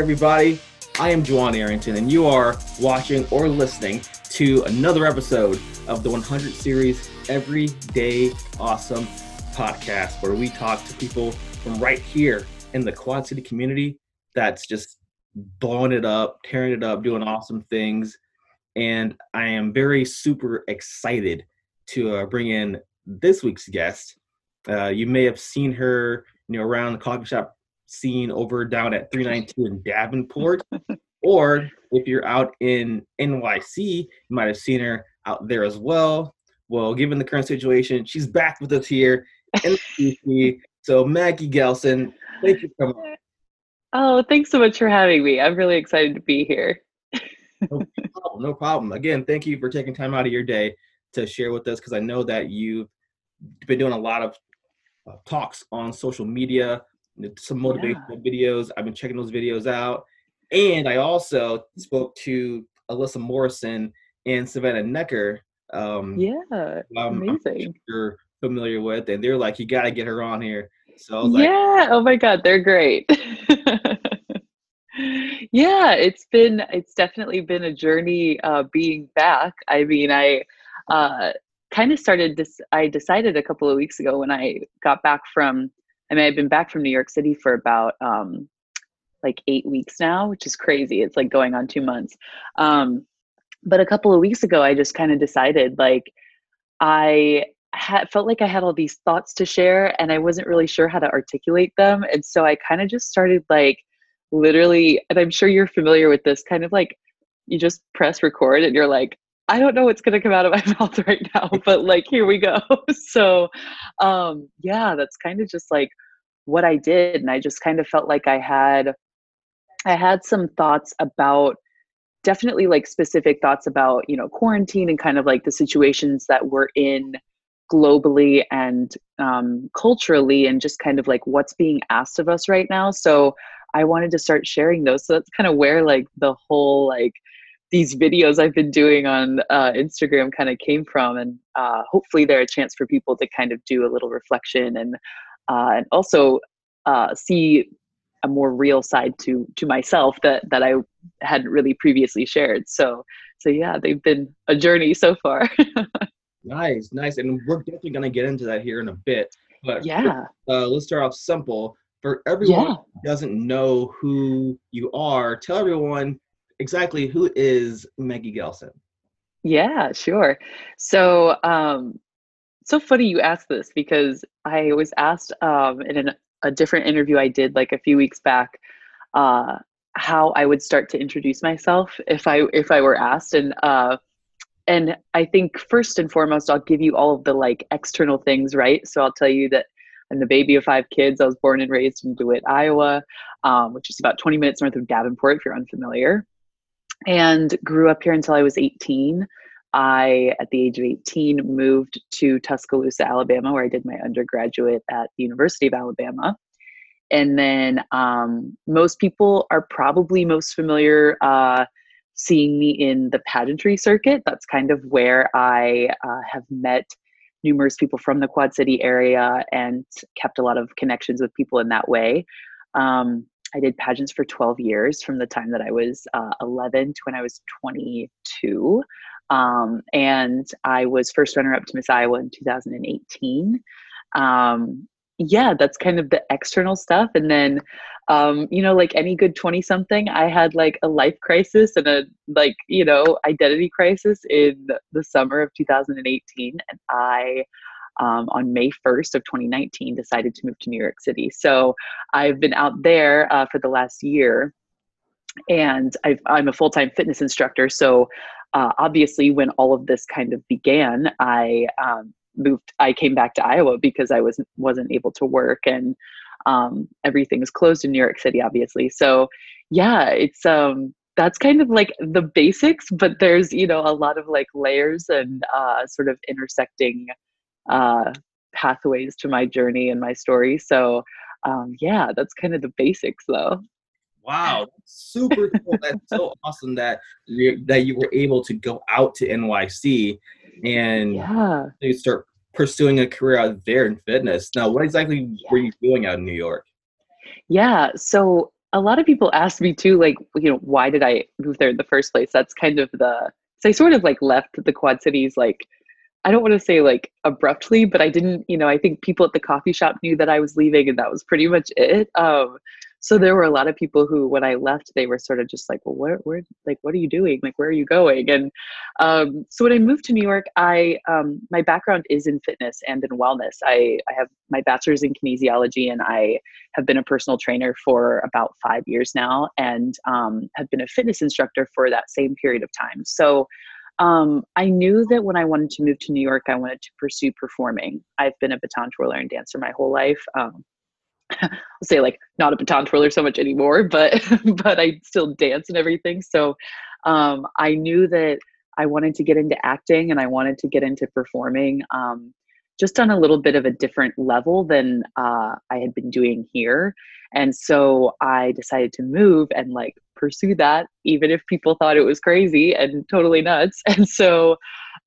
everybody. I am Juwan Arrington, and you are watching or listening to another episode of the 100 Series Everyday Awesome podcast, where we talk to people from right here in the Quad City community that's just blowing it up, tearing it up, doing awesome things. And I am very super excited to uh, bring in this week's guest. Uh, you may have seen her, you know, around the coffee shop scene over down at 392 in Davenport. or if you're out in NYC, you might have seen her out there as well. Well, given the current situation, she's back with us here in QC. So Maggie Gelson, thank you so much. Oh, thanks so much for having me. I'm really excited to be here. no problem. No problem. Again, thank you for taking time out of your day to share with us because I know that you've been doing a lot of uh, talks on social media some motivational yeah. videos. I've been checking those videos out. And I also spoke to Alyssa Morrison and Savannah Necker. Um, yeah, um, amazing. you're familiar with, and they're like, you got to get her on here. So yeah, like, oh my god, they're great. yeah, it's been it's definitely been a journey uh, being back. I mean, I uh, kind of started this. I decided a couple of weeks ago when I got back from I mean, I've been back from New York City for about um, like eight weeks now, which is crazy. It's like going on two months. Um, but a couple of weeks ago, I just kind of decided like I felt like I had all these thoughts to share and I wasn't really sure how to articulate them. And so I kind of just started like literally, and I'm sure you're familiar with this kind of like you just press record and you're like, I don't know what's going to come out of my mouth right now, but like, here we go. so, um, yeah, that's kind of just like what I did. And I just kind of felt like I had, I had some thoughts about definitely like specific thoughts about, you know, quarantine and kind of like the situations that we're in globally and um, culturally and just kind of like what's being asked of us right now. So I wanted to start sharing those. So that's kind of where like the whole like, these videos I've been doing on uh, Instagram kind of came from, and uh, hopefully they're a chance for people to kind of do a little reflection and uh, and also uh, see a more real side to to myself that that I hadn't really previously shared. So so yeah, they've been a journey so far. nice, nice, and we're definitely gonna get into that here in a bit. But yeah, uh, let's start off simple. For everyone yeah. who doesn't know who you are, tell everyone exactly who is Maggie Gelson? Yeah, sure. So, um, so funny you asked this because I was asked um, in an, a different interview I did like a few weeks back uh, how I would start to introduce myself if I if I were asked, and uh, and I think first and foremost I'll give you all of the like external things, right? So I'll tell you that I'm the baby of five kids. I was born and raised in DeWitt, Iowa, um, which is about 20 minutes north of Davenport, if you're unfamiliar and grew up here until I was 18. I, at the age of 18, moved to Tuscaloosa, Alabama, where I did my undergraduate at the University of Alabama. And then um, most people are probably most familiar uh, seeing me in the pageantry circuit. That's kind of where I uh, have met numerous people from the Quad City area and kept a lot of connections with people in that way. Um, I did pageants for 12 years from the time that I was uh, 11 to when I was 22. Um, and I was first runner up to Miss Iowa in 2018. Um, yeah, that's kind of the external stuff. And then, um, you know, like any good 20 something, I had like a life crisis and a like, you know, identity crisis in the summer of 2018. And I um, on May 1st of 2019 decided to move to New York City. So I've been out there uh, for the last year and i am a full-time fitness instructor. So uh, obviously when all of this kind of began, I um, moved, I came back to Iowa because I was, wasn't able to work and um, everything is closed in New York City, obviously. So yeah, it's, um, that's kind of like the basics, but there's, you know, a lot of like layers and uh, sort of intersecting uh, pathways to my journey and my story. So, um, yeah, that's kind of the basics, though. Wow, super cool! that's so awesome that you that you were able to go out to NYC and yeah. you start pursuing a career out there in fitness. Now, what exactly yeah. were you doing out in New York? Yeah, so a lot of people ask me too, like, you know, why did I move there in the first place? That's kind of the, so I sort of like left the Quad Cities, like, I don't want to say like abruptly, but I didn't, you know, I think people at the coffee shop knew that I was leaving and that was pretty much it. Um, so there were a lot of people who when i left they were sort of just like well where, where like what are you doing? Like where are you going? And um, so when i moved to new york i um, my background is in fitness and in wellness. I, I have my bachelor's in kinesiology and i have been a personal trainer for about five years now and um, have been a fitness instructor for that same period of time. So um, I knew that when I wanted to move to New York, I wanted to pursue performing. I've been a baton twirler and dancer my whole life. Um, I'll say like not a baton twirler so much anymore, but but I still dance and everything. So um, I knew that I wanted to get into acting and I wanted to get into performing um, just on a little bit of a different level than uh, I had been doing here. And so I decided to move and like pursue that, even if people thought it was crazy and totally nuts. And so,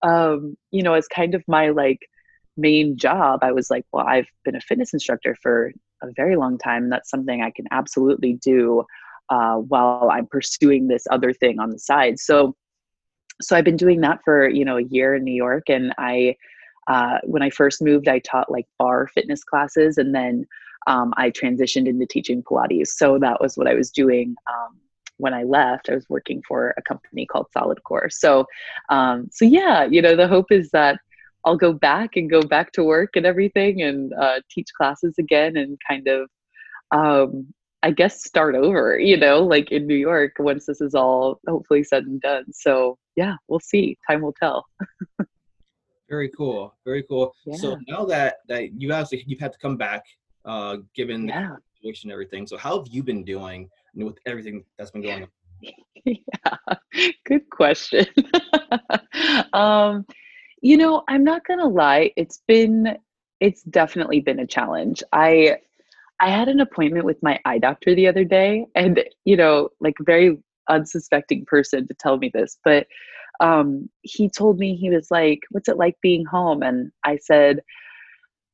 um, you know, as kind of my like main job, I was like, well, I've been a fitness instructor for a very long time. That's something I can absolutely do uh, while I'm pursuing this other thing on the side. So, so I've been doing that for you know a year in New York, and I uh, when I first moved, I taught like barre fitness classes, and then um, I transitioned into teaching Pilates. So that was what I was doing. Um, when I left, I was working for a company called Solid Core. So, um, so yeah, you know, the hope is that I'll go back and go back to work and everything and uh, teach classes again and kind of, um, I guess, start over, you know, like in New York once this is all hopefully said and done. So, yeah, we'll see. Time will tell. very cool. Very cool. Yeah. So now that, that you actually, you've had to come back, uh, given yeah. the situation and everything. So how have you been doing with everything that's been going on? Yeah, good question. um, you know, I'm not to lie, it's been it's definitely been a challenge. I I had an appointment with my eye doctor the other day and you know, like very unsuspecting person to tell me this, but um he told me he was like, "What's it like being home?" and I said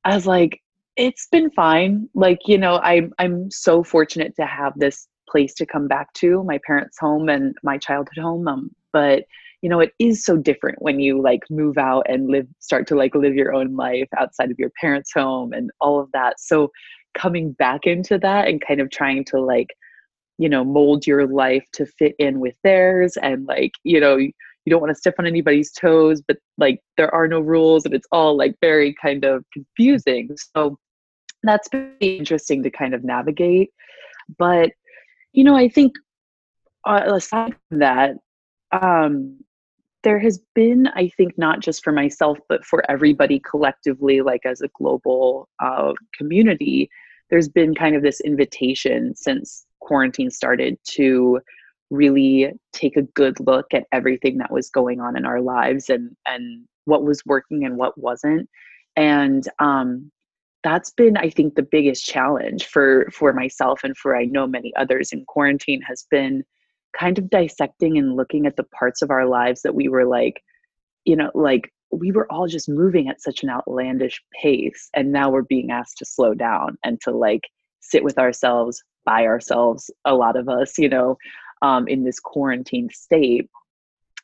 I was like, "It's been fine. Like, you know, I'm I'm so fortunate to have this place to come back to, my parents' home and my childhood home. Um, but you know it is so different when you like move out and live start to like live your own life outside of your parents home and all of that so coming back into that and kind of trying to like you know mold your life to fit in with theirs and like you know you don't want to step on anybody's toes but like there are no rules and it's all like very kind of confusing so that's been interesting to kind of navigate but you know i think uh, aside from that um there has been i think not just for myself but for everybody collectively like as a global uh, community there's been kind of this invitation since quarantine started to really take a good look at everything that was going on in our lives and and what was working and what wasn't. And um that's been i think the biggest challenge for for myself and for i know many others in quarantine has been kind of dissecting and looking at the parts of our lives that we were like, you know, like we were all just moving at such an outlandish pace. And now we're being asked to slow down and to like sit with ourselves, by ourselves, a lot of us, you know, um, in this quarantine state.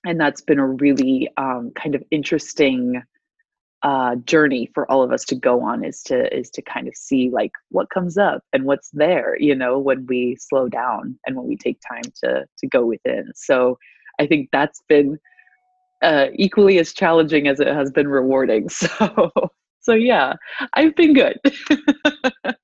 And that's been a really um, kind of interesting uh, journey for all of us to go on is to is to kind of see like what comes up and what's there you know when we slow down and when we take time to to go within. So i think that's been uh, equally as challenging as it has been rewarding. So so yeah i've been good.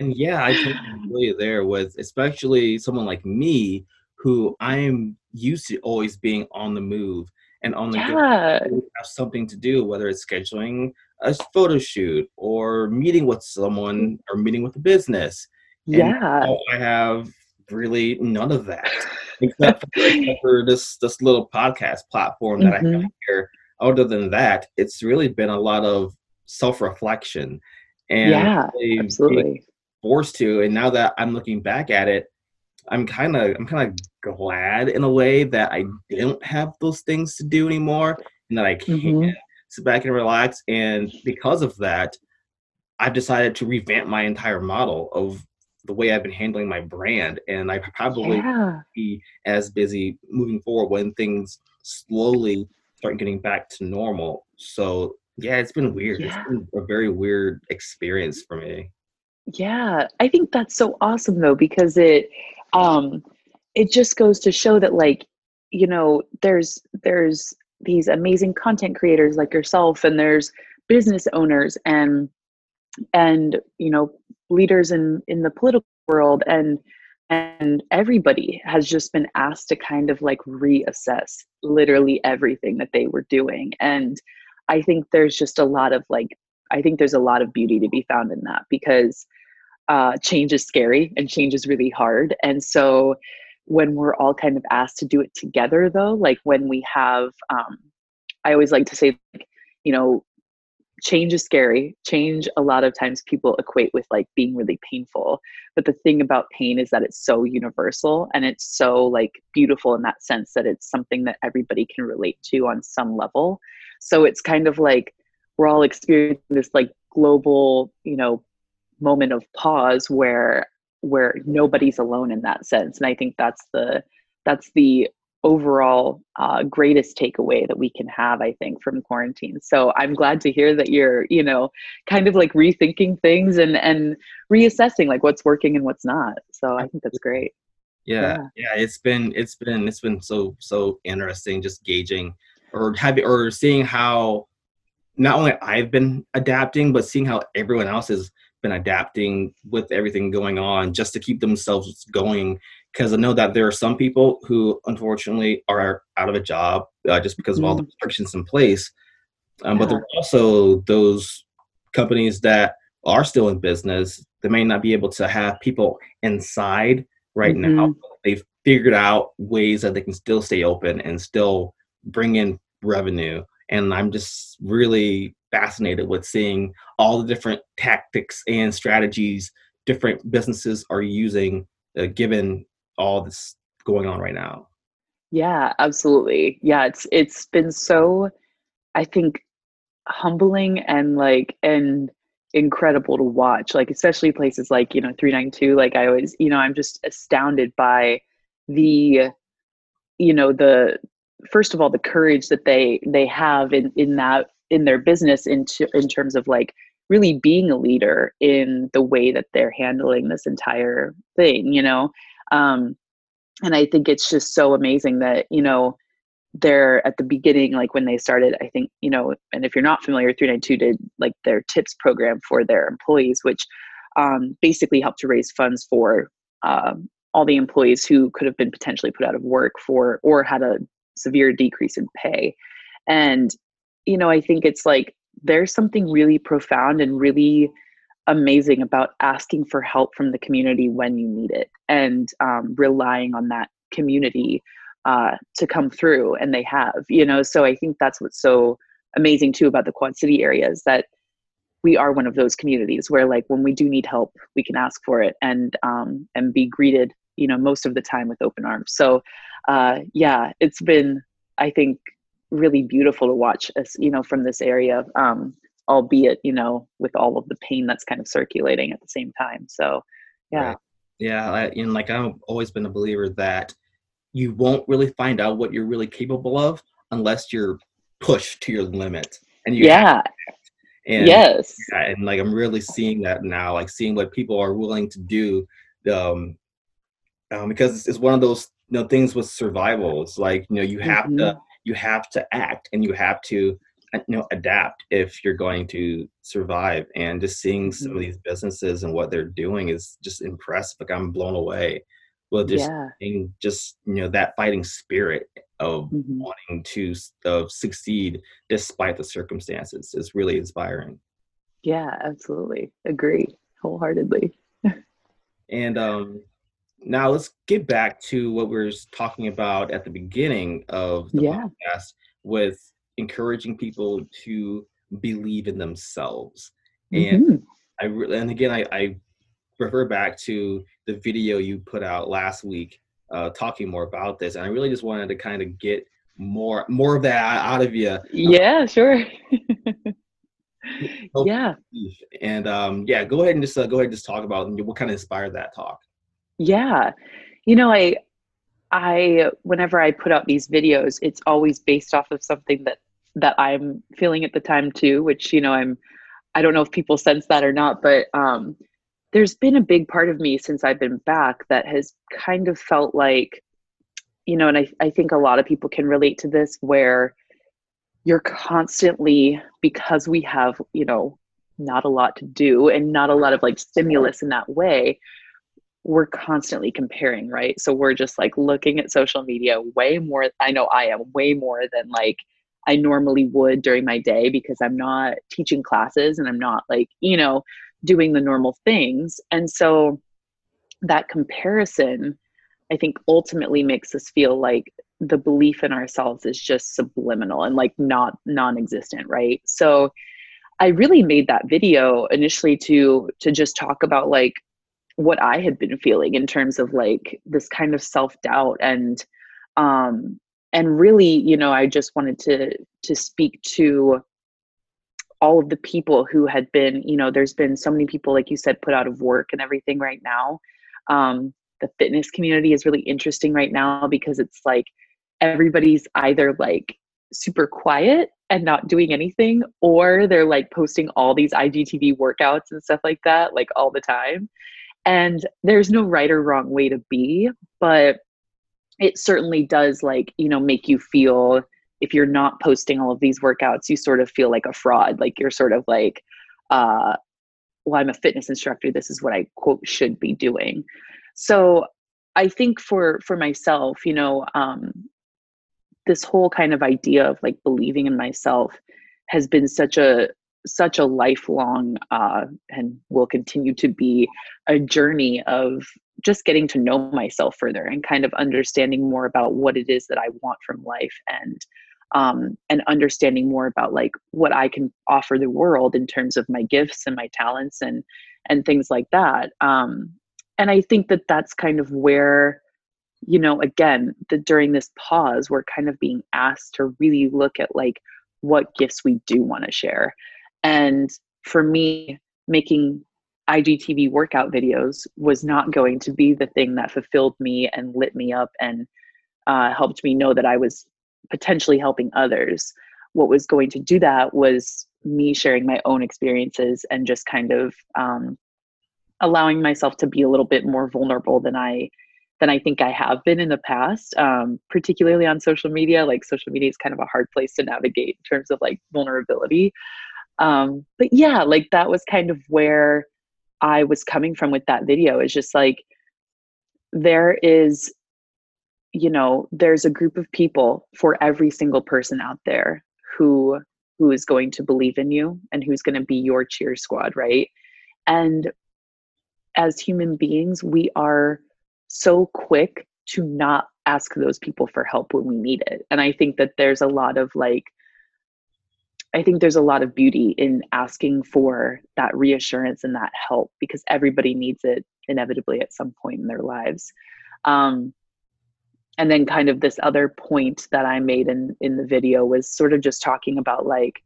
And yeah i totally agree there with especially someone like me who i'm used to always being on the move and only yeah. have something to do, whether it's scheduling a photo shoot or meeting with someone or meeting with a business. And yeah. I have really none of that. except, for, except for this this little podcast platform that mm-hmm. I have mm-hmm. here. Other than that, it's really been a lot of self reflection and yeah, absolutely forced to. And now that I'm looking back at it, I'm kind of I'm kind of glad in a way that I don't have those things to do anymore, and that I can mm-hmm. sit back and relax. And because of that, I've decided to revamp my entire model of the way I've been handling my brand, and I probably Yeah. be as busy moving forward when things slowly start getting back to normal. So yeah, it's been weird. Yeah. It's been a very weird experience for me. Yeah, I think that's so awesome though because it um it just goes to show that like you know there's there's these amazing content creators like yourself and there's business owners and and you know leaders in in the political world and and everybody has just been asked to kind of like reassess literally everything that they were doing and i think there's just a lot of like i think there's a lot of beauty to be found in that because uh, change is scary and change is really hard. And so when we're all kind of asked to do it together though like when we have um, i always like to say like, you know change is scary. Change a lot of times people equate with like being really painful. But the thing about pain is that it's so universal and it's so like beautiful in that sense that it's something that everybody can relate to on some level. So it's kind of like we're all experiencing this like global you know moment of pause where where nobody's alone in that sense. And i think that's the that's the overall uh, greatest takeaway that we can have i think from quarantine. So i'm glad to hear that you're you know kind of like rethinking things and and reassessing like what's working and what's not. So i think that's great. Yeah, Yeah. yeah, it's been it's been it's been so so interesting just gauging or having or seeing how not only I've been adapting, but seeing how everyone else has been adapting with everything going on just to keep themselves going. Because I know that there are some people who unfortunately are out of a job uh, just because of all the Mhm. restrictions in place. Um, But there are also those companies that are still in business They may not be able to have people inside right now. Mhm. They've figured out ways that they can still stay open and still bring in revenue. And I'm just really fascinated with seeing all the different tactics and strategies different businesses are using, uh, given all this going on right now. Yeah, absolutely. Yeah, it's it's been so I think humbling and like and incredible to watch. Like especially places like, you know, 392 like I always, you know, I'm just astounded by the you know, the first of all the courage that they they have in in that in their business in t- in terms of like really being a leader in the way that they're handling this entire thing, you know. Um and I think it's just so amazing that, you know, they're at the beginning, like when they started, I think, you know, and if you're not familiar, 392 did like their tips program for their employees, which um, basically helped to raise funds for um, all the employees who could have been potentially put out of work for or had a severe decrease in pay. And, you know, I think it's like there's something really profound and really amazing about asking for help from the community when you need it and um, relying on that community uh, to come through and they have you know so i think that's what's so amazing too about the quad city area is that we are one of those communities where like when we do need help we can ask for it and um, and be greeted you know most of the time with open arms so uh, yeah it's been i think really beautiful to watch us you know from this area um, albeit you know with all of the pain that's kind of circulating at the same time so yeah Right. Yeah, I, and like I've always been a believer that you won't really find out what you're really capable of unless you're pushed to your limit. And you yeah and, yes and like I'm really seeing that now, like seeing what people are willing to do, um, um because it's, one of those you know things with survival. It's like you know you have Mhm. to you have to act and you have to uh, you know adapt if you're going to survive. And just seeing some of Mhm. these businesses and what they're doing is just impressive. Like I'm blown away with just yeah seeing just you know that fighting spirit of Mhm. wanting to of succeed despite the circumstances is really inspiring. yeah absolutely agree wholeheartedly And um, now let's get back to what we were talking about at the beginning of the Yeah. podcast with encouraging people to believe in themselves. And Mhm. I re- and again, I, I refer back to the video you put out last week, uh, talking more about this. And I really just wanted to kind of get more more of that out of you. yeah sure yeah. And um, yeah, go ahead and just uh, go ahead and just talk about what kind of inspired that talk. Yeah, you know, I I whenever I put out these videos, it's always based off of something that that I'm feeling at the time too, which you know I'm I don't know if people sense that or not, but um there's been a big part of me since I've been back that has kind of felt like you know, and I, I think a lot of people can relate to this where you're constantly because we have, you know, not a lot to do and not a lot of like stimulus in that way, we're constantly comparing, right? So we're just like looking at social media way more. I know I am way more than like I normally would during my day because I'm not teaching classes and I'm not like, you know, doing the normal things. And so that comparison, I think ultimately makes us feel like the belief in ourselves is just subliminal and like not non-existent, right? So I really made that video initially to to just talk about like what I had been feeling in terms of like this kind of self doubt and um and really you know I just wanted to to speak to all of the people who had been you know there's been so many people like you said put out of work and everything right now. Um the fitness community is really interesting right now because it's like everybody's either like super quiet and not doing anything or they're like posting all these IGTV workouts and stuff like that like all the time and there's no right or wrong way to be but it certainly does like you know make you feel if you're not posting all of these workouts you sort of feel like a fraud like you're sort of like uh well i'm a fitness instructor this is what i quote should be doing. So i think for for myself you know um this whole kind of idea of like believing in myself has been such a such a lifelong uh, and will continue to be a journey of just getting to know myself further and kind of understanding more about what it is that I want from life and um, and understanding more about like what I can offer the world in terms of my gifts and my talents and and things like that. Um, and I think that that's kind of where you know again that during this pause we're kind of being asked to really look at like what gifts we do want to share and for me, making IGTV workout videos was not going to be the thing that fulfilled me and lit me up and uh, helped me know that I was potentially helping others. What was going to do that was me sharing my own experiences and just kind of um, allowing myself to be a little bit more vulnerable than I than I think I have been in the past, um, particularly on social media. Like social media is kind of a hard place to navigate in terms of like vulnerability um but yeah like that was kind of where i was coming from with that video is just like there is you know there's a group of people for every single person out there who who is going to believe in you and who's going to be your cheer squad right? And as human beings we are so quick to not ask those people for help when we need it. And i think that there's a lot of like I think there's a lot of beauty in asking for that reassurance and that help because everybody needs it inevitably at some point in their lives. Um, and then kind of this other point that I made in in the video was sort of just talking about like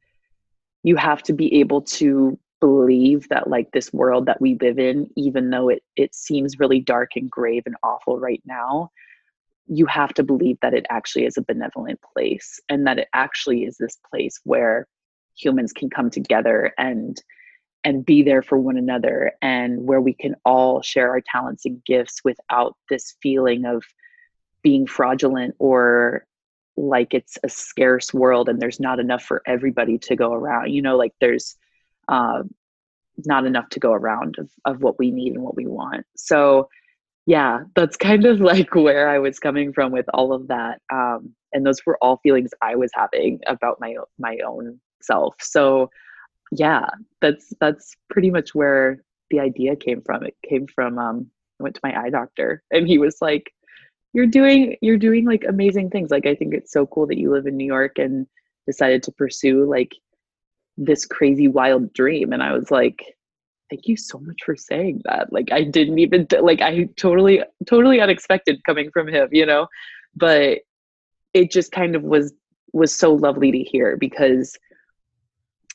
you have to be able to believe that like this world that we live in even though it it seems really dark and grave and awful right now you have to believe that it actually is a benevolent place and that it actually is this place where humans can come together and and be there for one another and where we can all share our talents and gifts without this feeling of being fraudulent or like it's a scarce world and there's not enough for everybody to go around you know like there's uh, not enough to go around of, of what we need and what we want. So yeah that's kind of like where i was coming from with all of that um, and those were all feelings i was having about my my own self. So yeah, that's that's pretty much where the idea came from. It came from um I went to my eye doctor and he was like, You're doing you're doing like amazing things. Like I think it's so cool that you live in New York and decided to pursue like this crazy wild dream. And I was like, Thank you so much for saying that. Like I didn't even like I totally totally unexpected coming from him, you know? But it just kind of was was so lovely to hear because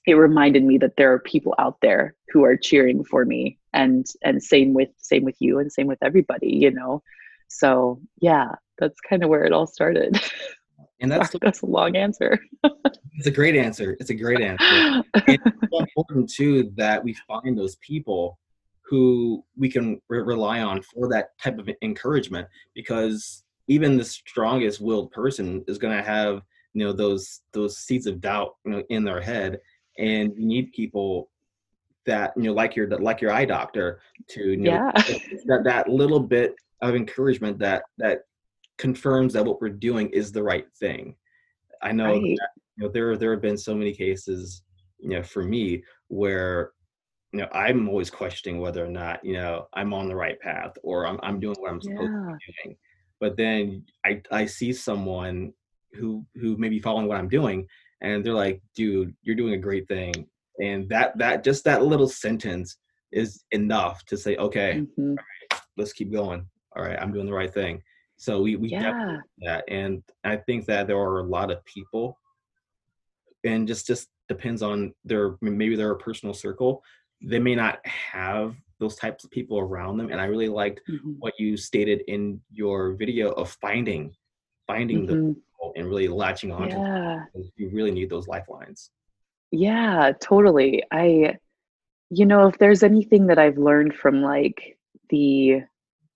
it reminded me that there are people out there who are cheering for me and and same with same with you and same with everybody you know? So yeah that's kind of where it all started. And that's the, that's a long answer. It's a great answer. It's a great answer. It's so important too that we find those people who we can re- rely on for that type of encouragement because even the strongest willed person is going to have you know those those seeds of doubt you know in their head and you need people that you know like your like your eye doctor to you know yeah. that that little bit of encouragement that that confirms that what we're doing is the right thing i know right. that, you know there there have been so many cases you know for me where you know i'm always questioning whether or not you know i'm on the right path or i'm, I'm doing what i'm supposed yeah. to be doing but then i i see someone who who may be following what i'm doing and they're like dude you're doing a great thing and that that just that little sentence is enough to say okay mm-hmm. let's keep going all right i'm doing the right thing so we we yeah. definitely that and i think that there are a lot of people and just just depends on their maybe their personal circle they may not have those types of people around them and i really liked mm-hmm. what you stated in your video of finding finding mm-hmm. the and really latching on yeah. to you really need those lifelines yeah totally i you know if there's anything that i've learned from like the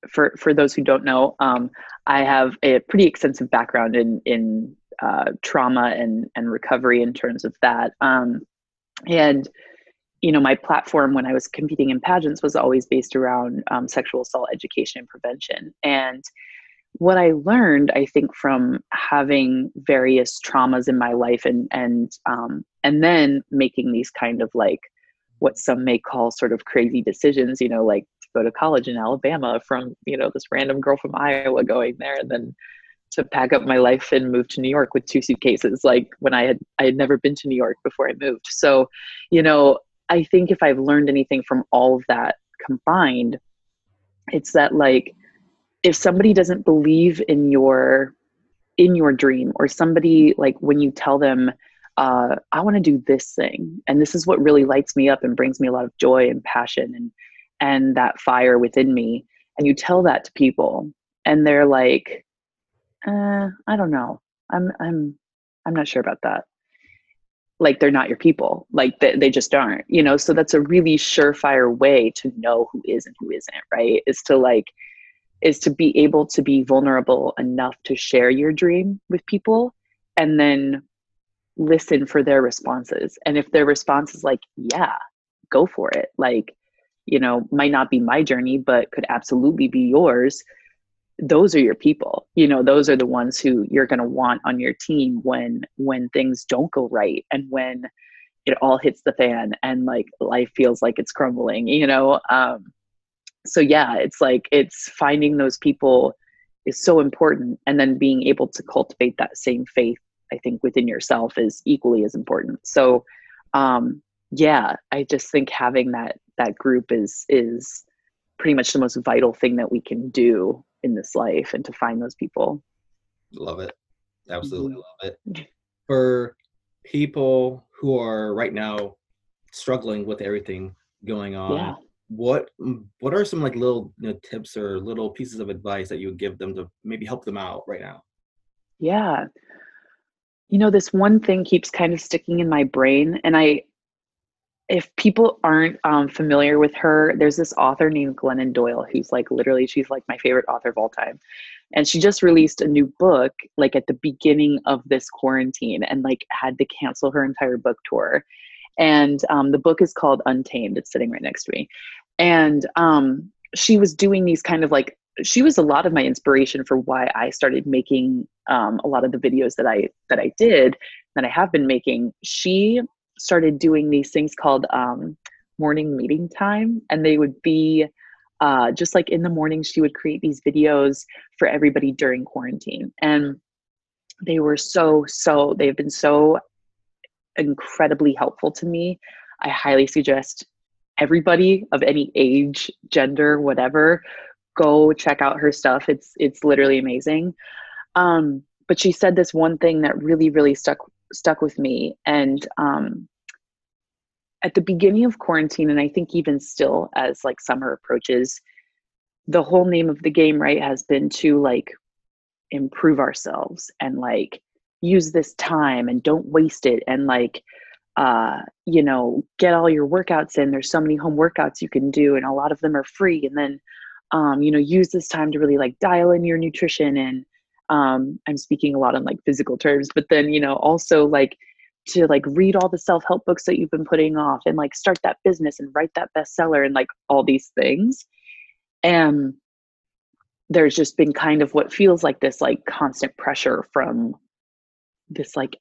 for for those who don't know um, i have a pretty extensive background in in uh, trauma and and recovery in terms of that um, and you know my platform when i was competing in pageants was always based around um, sexual assault education and prevention and what I learned, I think, from having various traumas in my life and and um, and then making these kind of like what some may call sort of crazy decisions, you know, like to go to college in Alabama from you know this random girl from Iowa going there, and then to pack up my life and move to New York with two suitcases, like when I had I had never been to New York before I moved. So, you know, I think if I've learned anything from all of that combined, it's that like if somebody doesn't believe in your in your dream or somebody like when you tell them uh, i want to do this thing and this is what really lights me up and brings me a lot of joy and passion and and that fire within me and you tell that to people and they're like uh, i don't know. I'm i'm i'm not sure about that. Like they're not your people. Like they, they just aren't you know? So that's a really surefire way to know who is and who isn't right? Is to like is to be able to be vulnerable enough to share your dream with people and then listen for their responses. And if their response is like, yeah, go for it, like, you know, might not be my journey, but could absolutely be yours. Those are your people. You know, those are the ones who you're going to want on your team when when things don't go right and when it all hits the fan and like life feels like it's crumbling, you know. Um so yeah it's like it's finding those people is so important and then being able to cultivate that same faith i think within yourself is equally as important. So um yeah i just think having that that group is is pretty much the most vital thing that we can do in this life and to find those people. Love it. Absolutely mm-hmm. love it. For people who are right now struggling with everything going on yeah what mm, what are some like little you know, tips or little pieces of advice that you would give them to maybe help them out right now? Yeah. You know this one thing keeps kind of sticking in my brain and i if people aren't um, familiar with her there's this author named glennon doyle who's like literally she's like my favorite author of all time. And she just released a new book like at the beginning of this quarantine and like had to cancel her entire book tour and um, the book is called untamed. It's sitting right next to me. And um, she was doing these kind of like she was a lot of my inspiration for why i started making um, a lot of the videos that i that i did that i have been making. She started doing these things called um, morning meeting time. And they would be uh, just like in the morning she would create these videos for everybody during quarantine. And they were so so they've been so incredibly helpful to me. I highly suggest everybody of any age, gender, whatever, go check out her stuff. It's it's literally amazing. Um, but she said this one thing that really, really stuck stuck with me, and um, at the beginning of quarantine and i think even still as like summer approaches the whole name of the game right has been to like improve ourselves and like use this time and don't waste it and like uh you know get all your workouts in. There's so many home workouts you can do and a lot of them are free. And then um you know use this time to really like dial in your nutrition and um i'm speaking a lot in like physical terms but then you know also like to like read all the self-help books that you've been putting off and like start that business and write that bestseller and like all these things. And there's just been kind of what feels like this like constant pressure from this like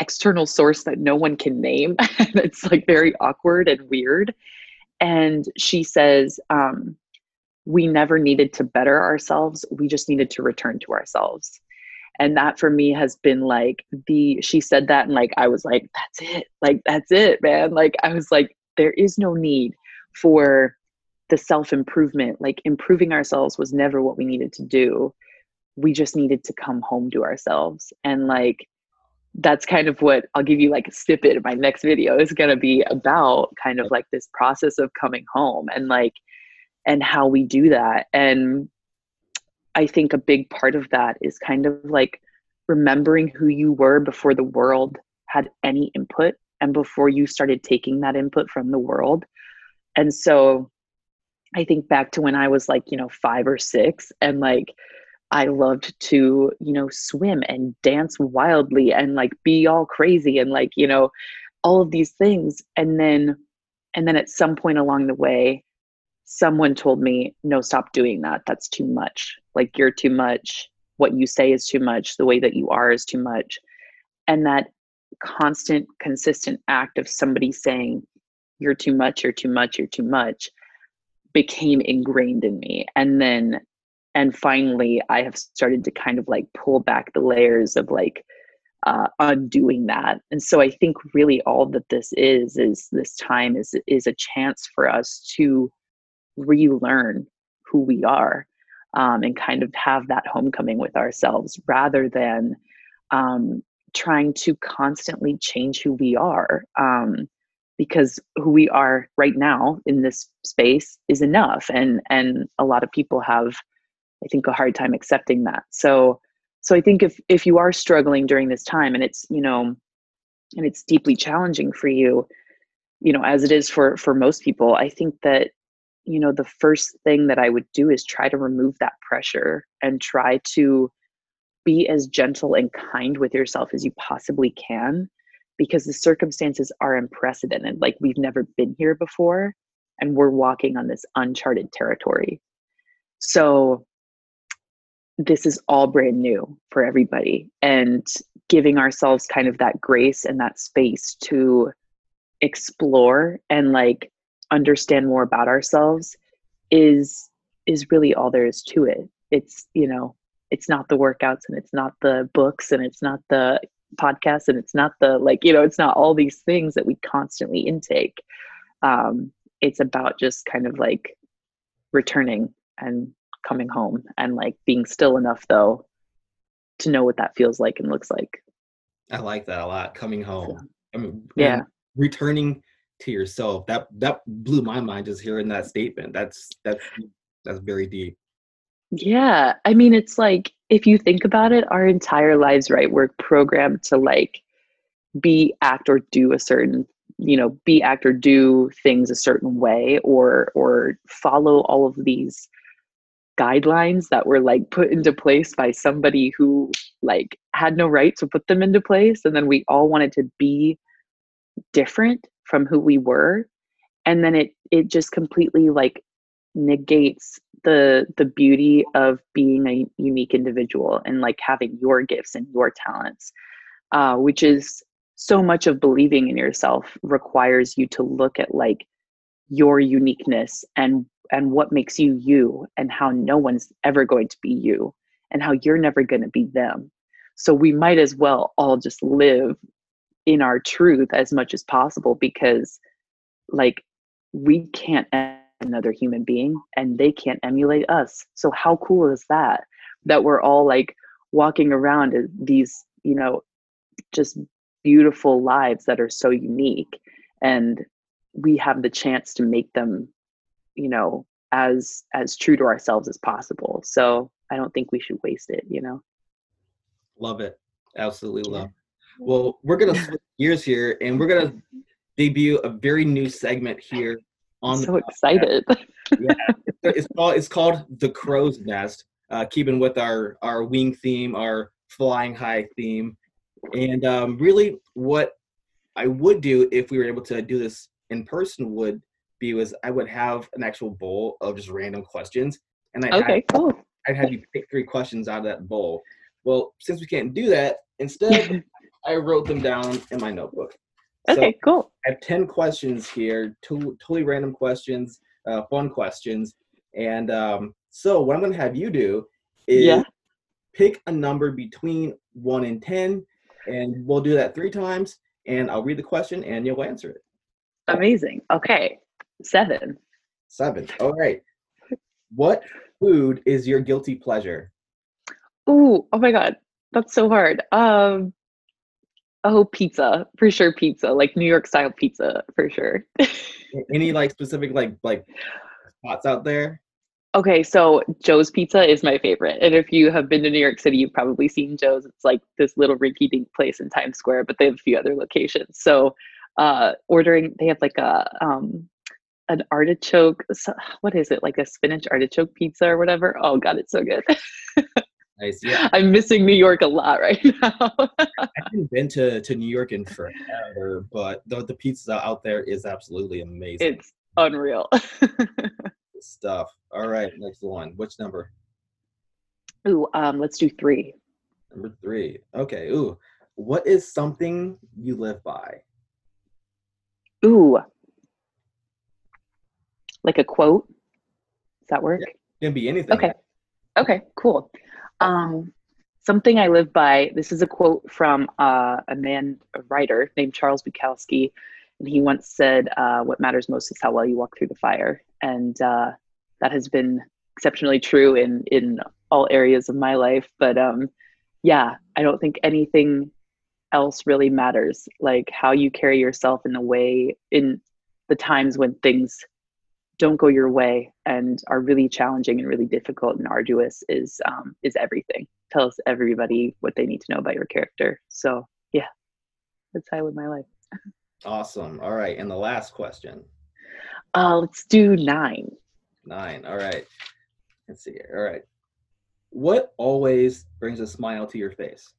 external source that no one can name it's like very awkward and weird and she says um, we never needed to better ourselves we just needed to return to ourselves. And that for me has been like the she said that and like i was like that's it like that's it man. Like i was like there is no need for the self improvement like improving ourselves was never what we needed to do we just needed to come home to ourselves. And like that's kind of what I'll give you like a snippet of my next video is going to be about kind of like this process of coming home and like and how we do that and I think a big part of that is kind of like remembering who you were before the world had any input and before you started taking that input from the world. And so I think back to when I was like, you know, five or six and like I loved to, you know, swim and dance wildly and like be all crazy and like, you know, all of these things. And then, and then at some point along the way, someone told me, no, stop doing that. That's too much. Like you're too much. What you say is too much. The way that you are is too much. And that constant, consistent act of somebody saying, you're too much, you're too much, you're too much became ingrained in me. And then, and finally, I have started to kind of like pull back the layers of like, uh, undoing that. And so I think really all that this is is this time is is a chance for us to relearn who we are um, and kind of have that homecoming with ourselves rather than um, trying to constantly change who we are um, because who we are right now in this space is enough and and a lot of people have i think a hard time accepting that. So so i think if if you are struggling during this time and it's you know and it's deeply challenging for you you know as it is for for most people i think that you know the first thing that i would do is try to remove that pressure and try to be as gentle and kind with yourself as you possibly can because the circumstances are unprecedented. Like we've never been here before and we're walking on this uncharted territory. So this is all brand new for everybody. And giving ourselves kind of that grace and that space to explore and like understand more about ourselves is is really all there is to it. It's you know it's not the workouts and it's not the books and it's not the podcasts and it's not the like you know it's not all these things that we constantly intake. Um it's about just kind of like returning and coming home and like being still enough though to know what that feels like and looks like i like that a lot coming home so, I mean, yeah returning to yourself. That that blew my mind just hearing that statement. That's that's that's very deep. Yeah. I mean, it's like if you think about it, our entire lives, right, we're programmed to like be, act, or do a certain, you know, be, act, or do things a certain way, or or follow all of these guidelines that were like put into place by somebody who like had no right to put them into place and then we all wanted to be different from who we were. And then it it just completely like negates the the beauty of being a unique individual and like having your gifts and your talents uh, which is so much of believing in yourself requires you to look at like your uniqueness and and what makes you you and how no one's ever going to be you and how you're never going to be them. So we might as well all just live in our truth as much as possible because like we can't another human being and they can't emulate us. So how cool is that? That we're all like walking around these you know just beautiful lives that are so unique and we have the chance to make them you know as as true to ourselves as possible so i don't think we should waste it you know? Love it. Absolutely love. Well we're gonna switch gears here and we're gonna debut a very new segment here on so excited. Yeah it's called it's called the crow's nest uh keeping with our our wing theme our flying high theme and um really what i would do if we were able to do this in person would be was i would have an actual bowl of just random questions and i okay cool i'd have you pick three questions out of that bowl well since we can't do that instead i wrote them down in my notebook Okay, so cool. I have 10 questions here, two totally random questions, uh, fun questions. And um, so, what I'm going to have you do is yeah. pick a number between 1 and 10, and we'll do that three times. And I'll read the question and you'll answer it. Amazing. Okay, seven. Seven. All right. What food is your guilty pleasure? Ooh, oh my God. That's so hard. Um, Oh, pizza for sure. Pizza, like New York style pizza for sure. Any like specific like like spots out there? Okay, so Joe's Pizza is my favorite, and if you have been to New York City, you've probably seen Joe's. It's like this little rinky-dink place in Times Square, but they have a few other locations. So, uh, ordering, they have like a um, an artichoke. What is it? Like a spinach artichoke pizza or whatever. Oh God, it's so good. Nice. Yeah. I'm missing New York a lot right now. I haven't been to, to New York in forever, but the, the pizza out there is absolutely amazing. It's unreal. stuff. All right, next one. Which number? Ooh, um, let's do three. Number three. Okay. Ooh, what is something you live by? Ooh, like a quote. Does that work? Yeah, can be anything. Okay. Okay. Cool. Um, something I live by. This is a quote from uh, a man, a writer named Charles Bukowski, and he once said, uh, "What matters most is how well you walk through the fire," and uh, that has been exceptionally true in in all areas of my life. But um, yeah, I don't think anything else really matters. Like how you carry yourself in the way in the times when things don't go your way and are really challenging and really difficult and arduous is um, is everything. Tells everybody what they need to know about your character. So yeah, that's how I live my life. Awesome. All right, and the last question. Uh, let's do nine. Nine. All right. Let's see. All right. What always brings a smile to your face?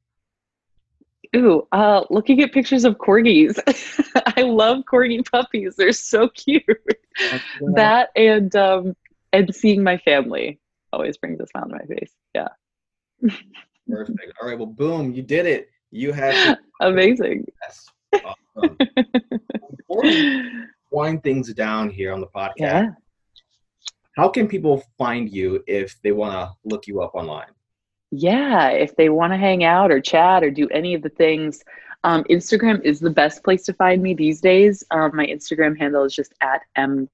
Ooh, uh, looking at pictures of corgis. I love corgi puppies. They're so cute. that and um, and seeing my family always brings a smile to my face. Yeah. Perfect. All right. Well, boom! You did it. You have amazing. Yes. Awesome. Before we wind things down here on the podcast, yeah. how can people find you if they want to look you up online? Yeah, if they want to hang out or chat or do any of the things, um, Instagram is the best place to find me these days. Um, my Instagram handle is just at m.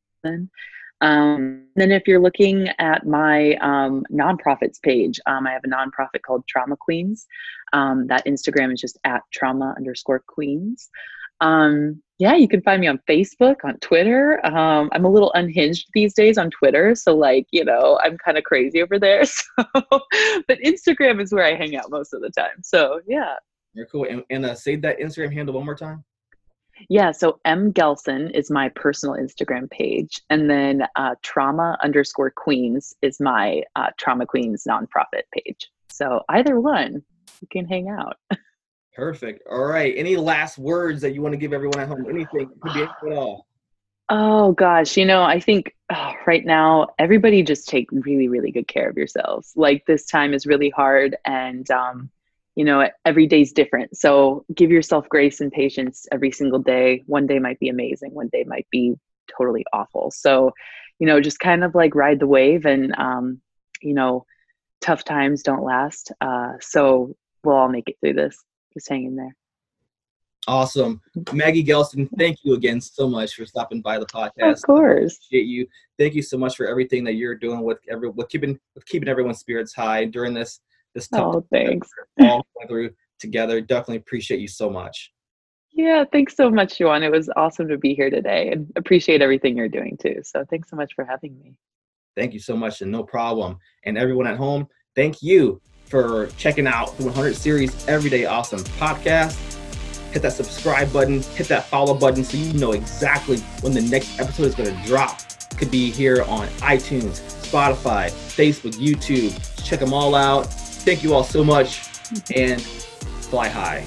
Um, then if you're looking at my um, nonprofits page, um, I have a nonprofit called Trauma Queens. Um, that Instagram is just at trauma underscore queens. Um, yeah, you can find me on Facebook, on Twitter. Um, I'm a little unhinged these days on Twitter. So, like, you know, I'm kind of crazy over there. So, but Instagram is where I hang out most of the time. So, yeah. You're cool. And, and uh, say that Instagram handle one more time. Yeah, so M Gelson is my personal Instagram page, and then uh, Trauma underscore Queens is my uh, Trauma Queens nonprofit page. So either one, you can hang out. Perfect. All right. Any last words that you want to give everyone at home? Anything? Could be anything at all. Oh gosh, you know, I think oh, right now everybody just take really, really good care of yourselves. Like this time is really hard, and um, you know, every day's different. So give yourself grace and patience every single day. One day might be amazing. One day might be totally awful. So, you know, just kind of like ride the wave, and um, you know, tough times don't last. Uh, so we'll all make it through this just hang in there. Awesome. Maggie Gelston, thank you again so much for stopping by the podcast. Of course. appreciate you. Thank you so much for everything that you're doing with every with keeping with keeping everyone's spirits high during this this tough oh, thanks. all through together. Definitely appreciate you so much. Yeah, thanks so much, Juan. It was awesome to be here today and appreciate everything you're doing too. So thanks so much for having me. Thank you so much, and no problem. And everyone at home, thank you for checking out the 100 Series Everyday Awesome podcast. Hit that subscribe button, hit that follow button so you know exactly when the next episode is going to drop. could be here on iTunes, Spotify, Facebook, YouTube. Check them all out. Thank you all so much and fly high.